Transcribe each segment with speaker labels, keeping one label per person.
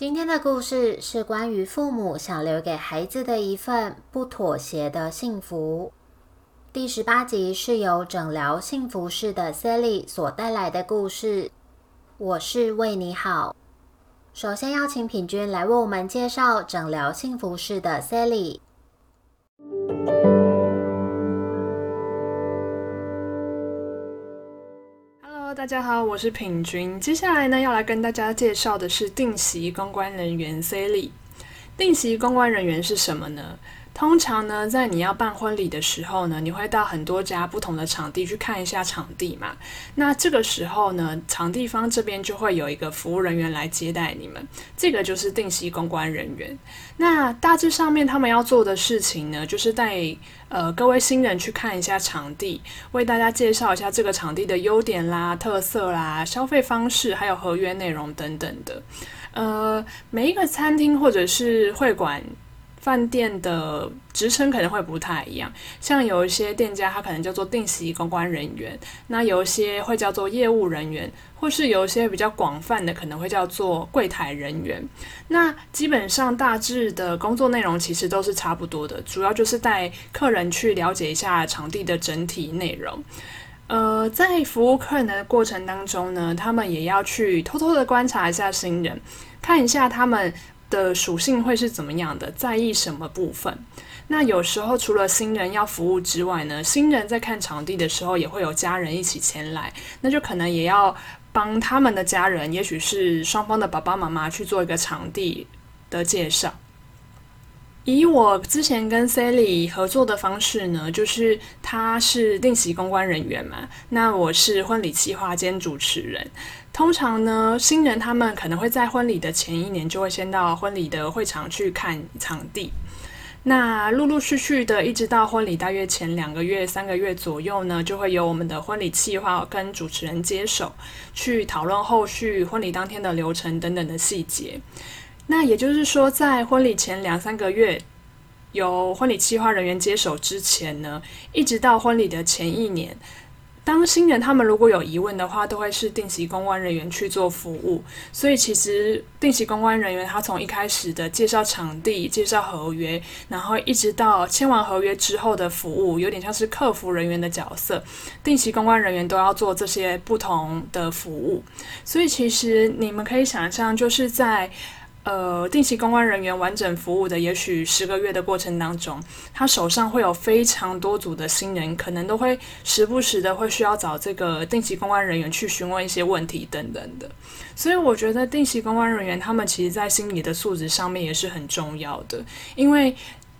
Speaker 1: 今天的故事是关于父母想留给孩子的一份不妥协的幸福。第十八集是由诊疗幸福室的 Sally 所带来的故事。我是为你好。首先邀请品君来为我们介绍诊疗幸福室的 Sally。
Speaker 2: 大家好，我是品君。接下来呢，要来跟大家介绍的是定席公关人员 Sally。定席公关人员是什么呢？通常呢，在你要办婚礼的时候呢，你会到很多家不同的场地去看一下场地嘛。那这个时候呢，场地方这边就会有一个服务人员来接待你们，这个就是定席公关人员。那大致上面他们要做的事情呢，就是带呃各位新人去看一下场地，为大家介绍一下这个场地的优点啦、特色啦、消费方式，还有合约内容等等的。呃，每一个餐厅或者是会馆。饭店的职称可能会不太一样，像有一些店家，他可能叫做定席公关人员，那有一些会叫做业务人员，或是有一些比较广泛的，可能会叫做柜台人员。那基本上大致的工作内容其实都是差不多的，主要就是带客人去了解一下场地的整体内容。呃，在服务客人的过程当中呢，他们也要去偷偷的观察一下新人，看一下他们。的属性会是怎么样的？在意什么部分？那有时候除了新人要服务之外呢，新人在看场地的时候也会有家人一起前来，那就可能也要帮他们的家人，也许是双方的爸爸妈妈去做一个场地的介绍。以我之前跟 Sally 合作的方式呢，就是他是定席公关人员嘛，那我是婚礼企划兼主持人。通常呢，新人他们可能会在婚礼的前一年就会先到婚礼的会场去看场地。那陆陆续续的，一直到婚礼大约前两个月、三个月左右呢，就会由我们的婚礼企划跟主持人接手，去讨论后续婚礼当天的流程等等的细节。那也就是说，在婚礼前两三个月，由婚礼企划人员接手之前呢，一直到婚礼的前一年，当新人他们如果有疑问的话，都会是定期公关人员去做服务。所以其实定期公关人员他从一开始的介绍场地、介绍合约，然后一直到签完合约之后的服务，有点像是客服人员的角色。定期公关人员都要做这些不同的服务。所以其实你们可以想象，就是在呃，定期公关人员完整服务的，也许十个月的过程当中，他手上会有非常多组的新人，可能都会时不时的会需要找这个定期公关人员去询问一些问题等等的。所以我觉得定期公关人员他们其实在心理的素质上面也是很重要的，因为。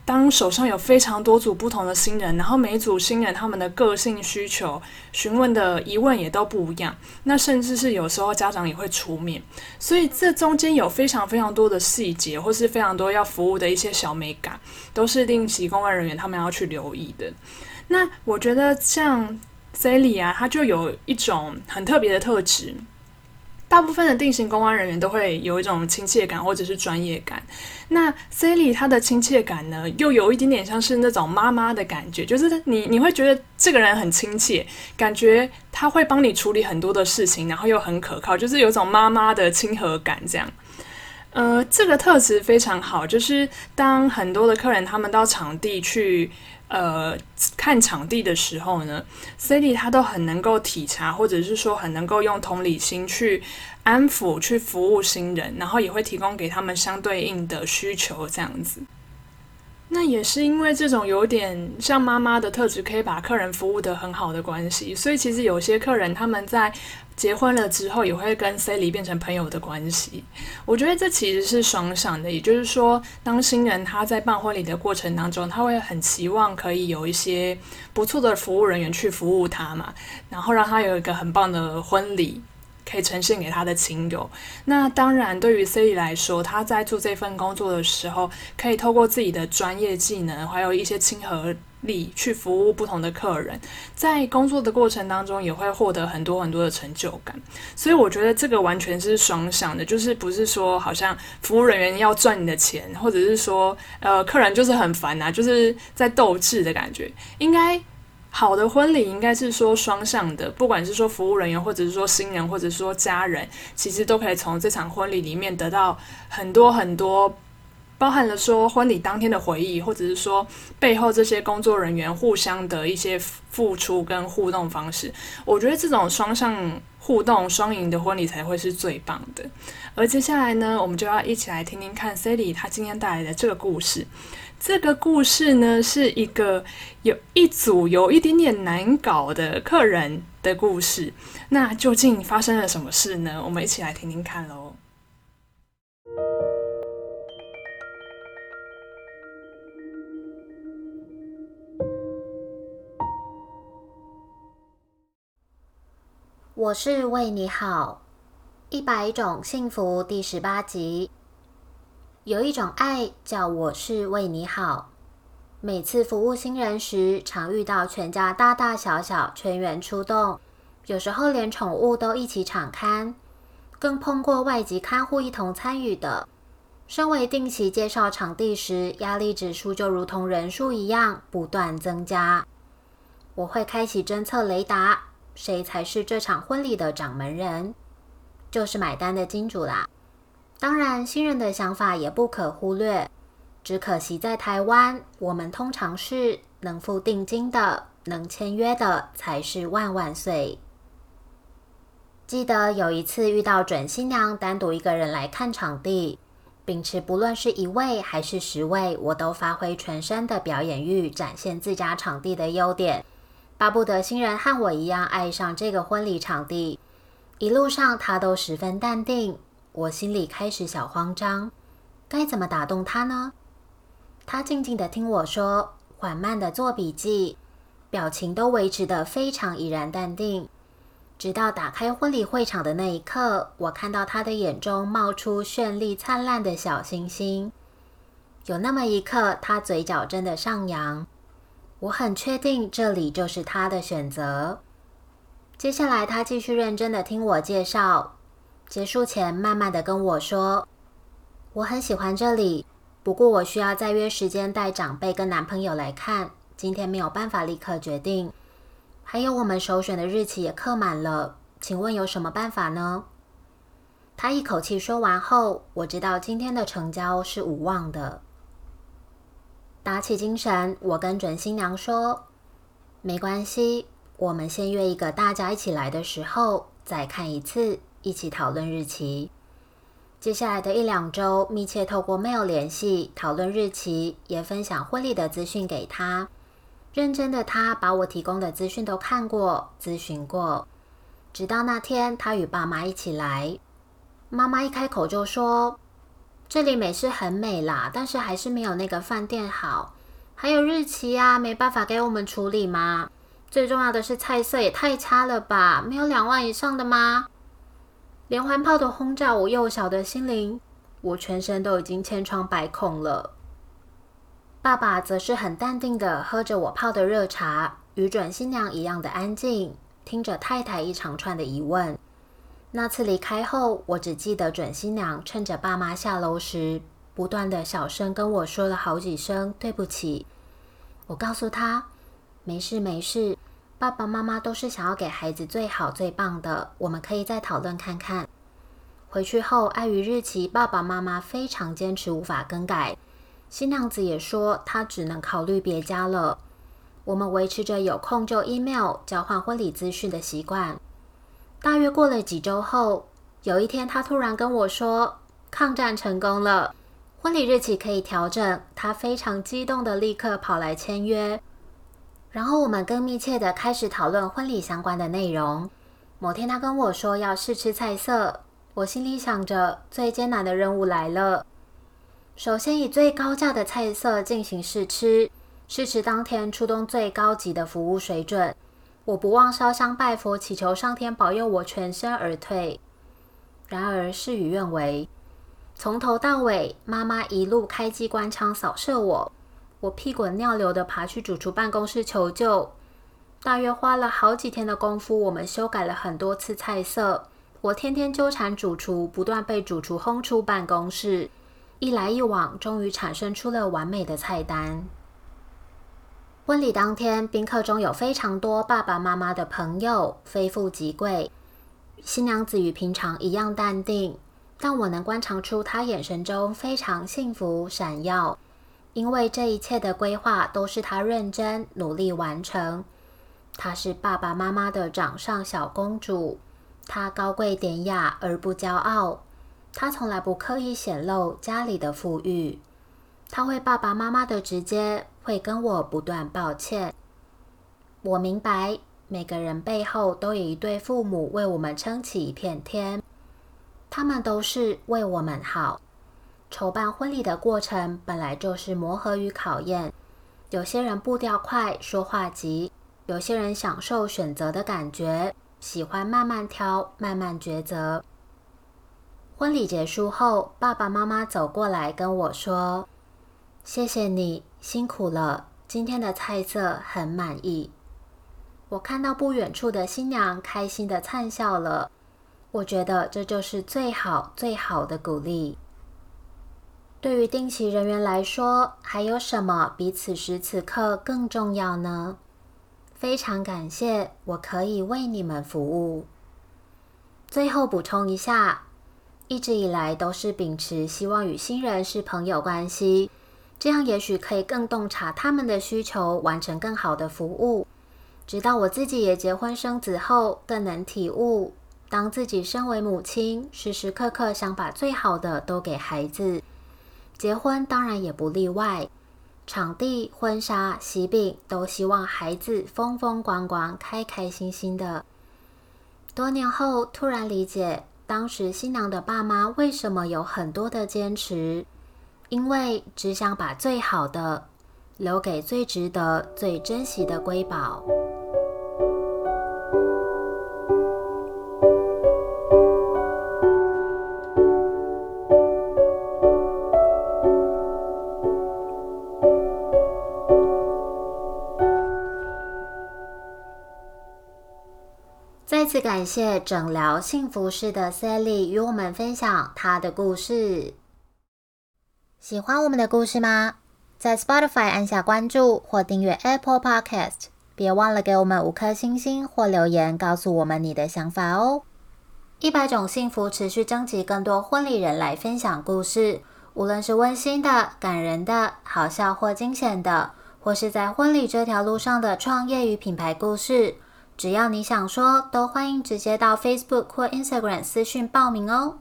Speaker 2: 当手上有非常多组不同的新人，然后每组新人他们的个性需求、询问的疑问也都不一样，那甚至是有时候家长也会出面，所以这中间有非常非常多的细节，或是非常多要服务的一些小美感，都是定期公关人员他们要去留意的。那我觉得像 Sally 啊，他就有一种很特别的特质。大部分的定型公安人员都会有一种亲切感或者是专业感。那 Sally 她的亲切感呢，又有一点点像是那种妈妈的感觉，就是你你会觉得这个人很亲切，感觉他会帮你处理很多的事情，然后又很可靠，就是有种妈妈的亲和感这样。呃，这个特质非常好，就是当很多的客人他们到场地去。呃，看场地的时候呢，Cindy 他都很能够体察，或者是说很能够用同理心去安抚、去服务新人，然后也会提供给他们相对应的需求，这样子。那也是因为这种有点像妈妈的特质，可以把客人服务的很好的关系，所以其实有些客人他们在。结婚了之后也会跟 Sally 变成朋友的关系，我觉得这其实是双向的，也就是说，当新人他在办婚礼的过程当中，他会很期望可以有一些不错的服务人员去服务他嘛，然后让他有一个很棒的婚礼。可以呈现给他的亲友。那当然，对于 C 来说，他在做这份工作的时候，可以透过自己的专业技能，还有一些亲和力去服务不同的客人，在工作的过程当中，也会获得很多很多的成就感。所以我觉得这个完全是双向的，就是不是说好像服务人员要赚你的钱，或者是说呃客人就是很烦啊，就是在斗智的感觉，应该。好的婚礼应该是说双向的，不管是说服务人员，或者是说新人，或者是说家人，其实都可以从这场婚礼里面得到很多很多，包含了说婚礼当天的回忆，或者是说背后这些工作人员互相的一些付出跟互动方式。我觉得这种双向互动、双赢的婚礼才会是最棒的。而接下来呢，我们就要一起来听听看 Sally 她今天带来的这个故事。这个故事呢，是一个有一组有一点点难搞的客人的故事。那究竟发生了什么事呢？我们一起来听听看喽。
Speaker 1: 我是为你好，一百种幸福第十八集。有一种爱叫我是为你好。每次服务新人时，常遇到全家大大小小全员出动，有时候连宠物都一起敞看，更碰过外籍看护一同参与的。身为定期介绍场地时，压力指数就如同人数一样不断增加。我会开启侦测雷达，谁才是这场婚礼的掌门人，就是买单的金主啦。当然，新人的想法也不可忽略。只可惜在台湾，我们通常是能付定金的、能签约的才是万万岁。记得有一次遇到准新娘单独一个人来看场地，秉持不论是一位还是十位，我都发挥全身的表演欲，展现自家场地的优点，巴不得新人和我一样爱上这个婚礼场地。一路上他都十分淡定。我心里开始小慌张，该怎么打动他呢？他静静的听我说，缓慢的做笔记，表情都维持的非常怡然淡定。直到打开婚礼会场的那一刻，我看到他的眼中冒出绚丽灿烂的小星星。有那么一刻，他嘴角真的上扬。我很确定这里就是他的选择。接下来，他继续认真的听我介绍。结束前，慢慢的跟我说：“我很喜欢这里，不过我需要再约时间带长辈跟男朋友来看，今天没有办法立刻决定。还有我们首选的日期也刻满了，请问有什么办法呢？”他一口气说完后，我知道今天的成交是无望的。打起精神，我跟准新娘说：“没关系，我们先约一个大家一起来的时候再看一次。”一起讨论日期。接下来的一两周，密切透过 mail 联系，讨论日期，也分享婚礼的资讯给他。认真的他把我提供的资讯都看过、咨询过。直到那天，他与爸妈一起来，妈妈一开口就说：“这里美是很美啦，但是还是没有那个饭店好。还有日期啊，没办法给我们处理吗？最重要的是菜色也太差了吧，没有两万以上的吗？”连环炮的轰炸，我幼小的心灵，我全身都已经千疮百孔了。爸爸则是很淡定的喝着我泡的热茶，与准新娘一样的安静，听着太太一长串的疑问。那次离开后，我只记得准新娘趁着爸妈下楼时，不断的小声跟我说了好几声对不起。我告诉她，没事没事。爸爸妈妈都是想要给孩子最好最棒的，我们可以再讨论看看。回去后，碍于日期，爸爸妈妈非常坚持，无法更改。新娘子也说，她只能考虑别家了。我们维持着有空就 email 交换婚礼资讯的习惯。大约过了几周后，有一天，他突然跟我说，抗战成功了，婚礼日期可以调整。他非常激动的立刻跑来签约。然后我们更密切的开始讨论婚礼相关的内容。某天他跟我说要试吃菜色，我心里想着最艰难的任务来了。首先以最高价的菜色进行试吃，试吃当天出动最高级的服务水准。我不忘烧香拜佛，祈求上天保佑我全身而退。然而事与愿违，从头到尾，妈妈一路开机关枪扫射我，我屁滚尿流的爬去主厨办公室求救。大约花了好几天的功夫，我们修改了很多次菜色。我天天纠缠主厨，不断被主厨轰出办公室。一来一往，终于产生出了完美的菜单。婚礼当天，宾客中有非常多爸爸妈妈的朋友，非富即贵。新娘子与平常一样淡定，但我能观察出她眼神中非常幸福闪耀，因为这一切的规划都是他认真努力完成。她是爸爸妈妈的掌上小公主，她高贵典雅而不骄傲。她从来不刻意显露家里的富裕，她会爸爸妈妈的直接，会跟我不断抱歉。我明白，每个人背后都有一对父母为我们撑起一片天，他们都是为我们好。筹办婚礼的过程本来就是磨合与考验，有些人步调快，说话急；有些人享受选择的感觉，喜欢慢慢挑，慢慢抉择。婚礼结束后，爸爸妈妈走过来跟我说：“谢谢你辛苦了，今天的菜色很满意。”我看到不远处的新娘开心的灿笑了，我觉得这就是最好最好的鼓励。对于定期人员来说，还有什么比此时此刻更重要呢？非常感谢，我可以为你们服务。最后补充一下。一直以来都是秉持希望与新人是朋友关系，这样也许可以更洞察他们的需求，完成更好的服务。直到我自己也结婚生子后，更能体悟，当自己身为母亲，时时刻刻想把最好的都给孩子，结婚当然也不例外。场地、婚纱、喜饼，都希望孩子风风光光、开开心心的。多年后，突然理解。当时新娘的爸妈为什么有很多的坚持？因为只想把最好的留给最值得、最珍惜的瑰宝。再次感谢诊疗幸福室的 Sally 与我们分享她的故事。喜欢我们的故事吗？在 Spotify 按下关注或订阅 Apple Podcast，别忘了给我们五颗星星或留言，告诉我们你的想法哦。一百种幸福持续征集更多婚礼人来分享故事，无论是温馨的、感人的、好笑或惊险的，或是在婚礼这条路上的创业与品牌故事。只要你想说，都欢迎直接到 Facebook 或 Instagram 私讯报名哦。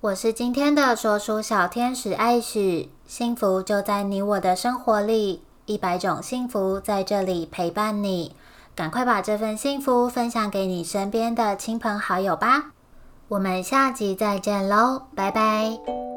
Speaker 1: 我是今天的说书小天使艾许，幸福就在你我的生活里，一百种幸福在这里陪伴你。赶快把这份幸福分享给你身边的亲朋好友吧。我们下集再见喽，拜拜。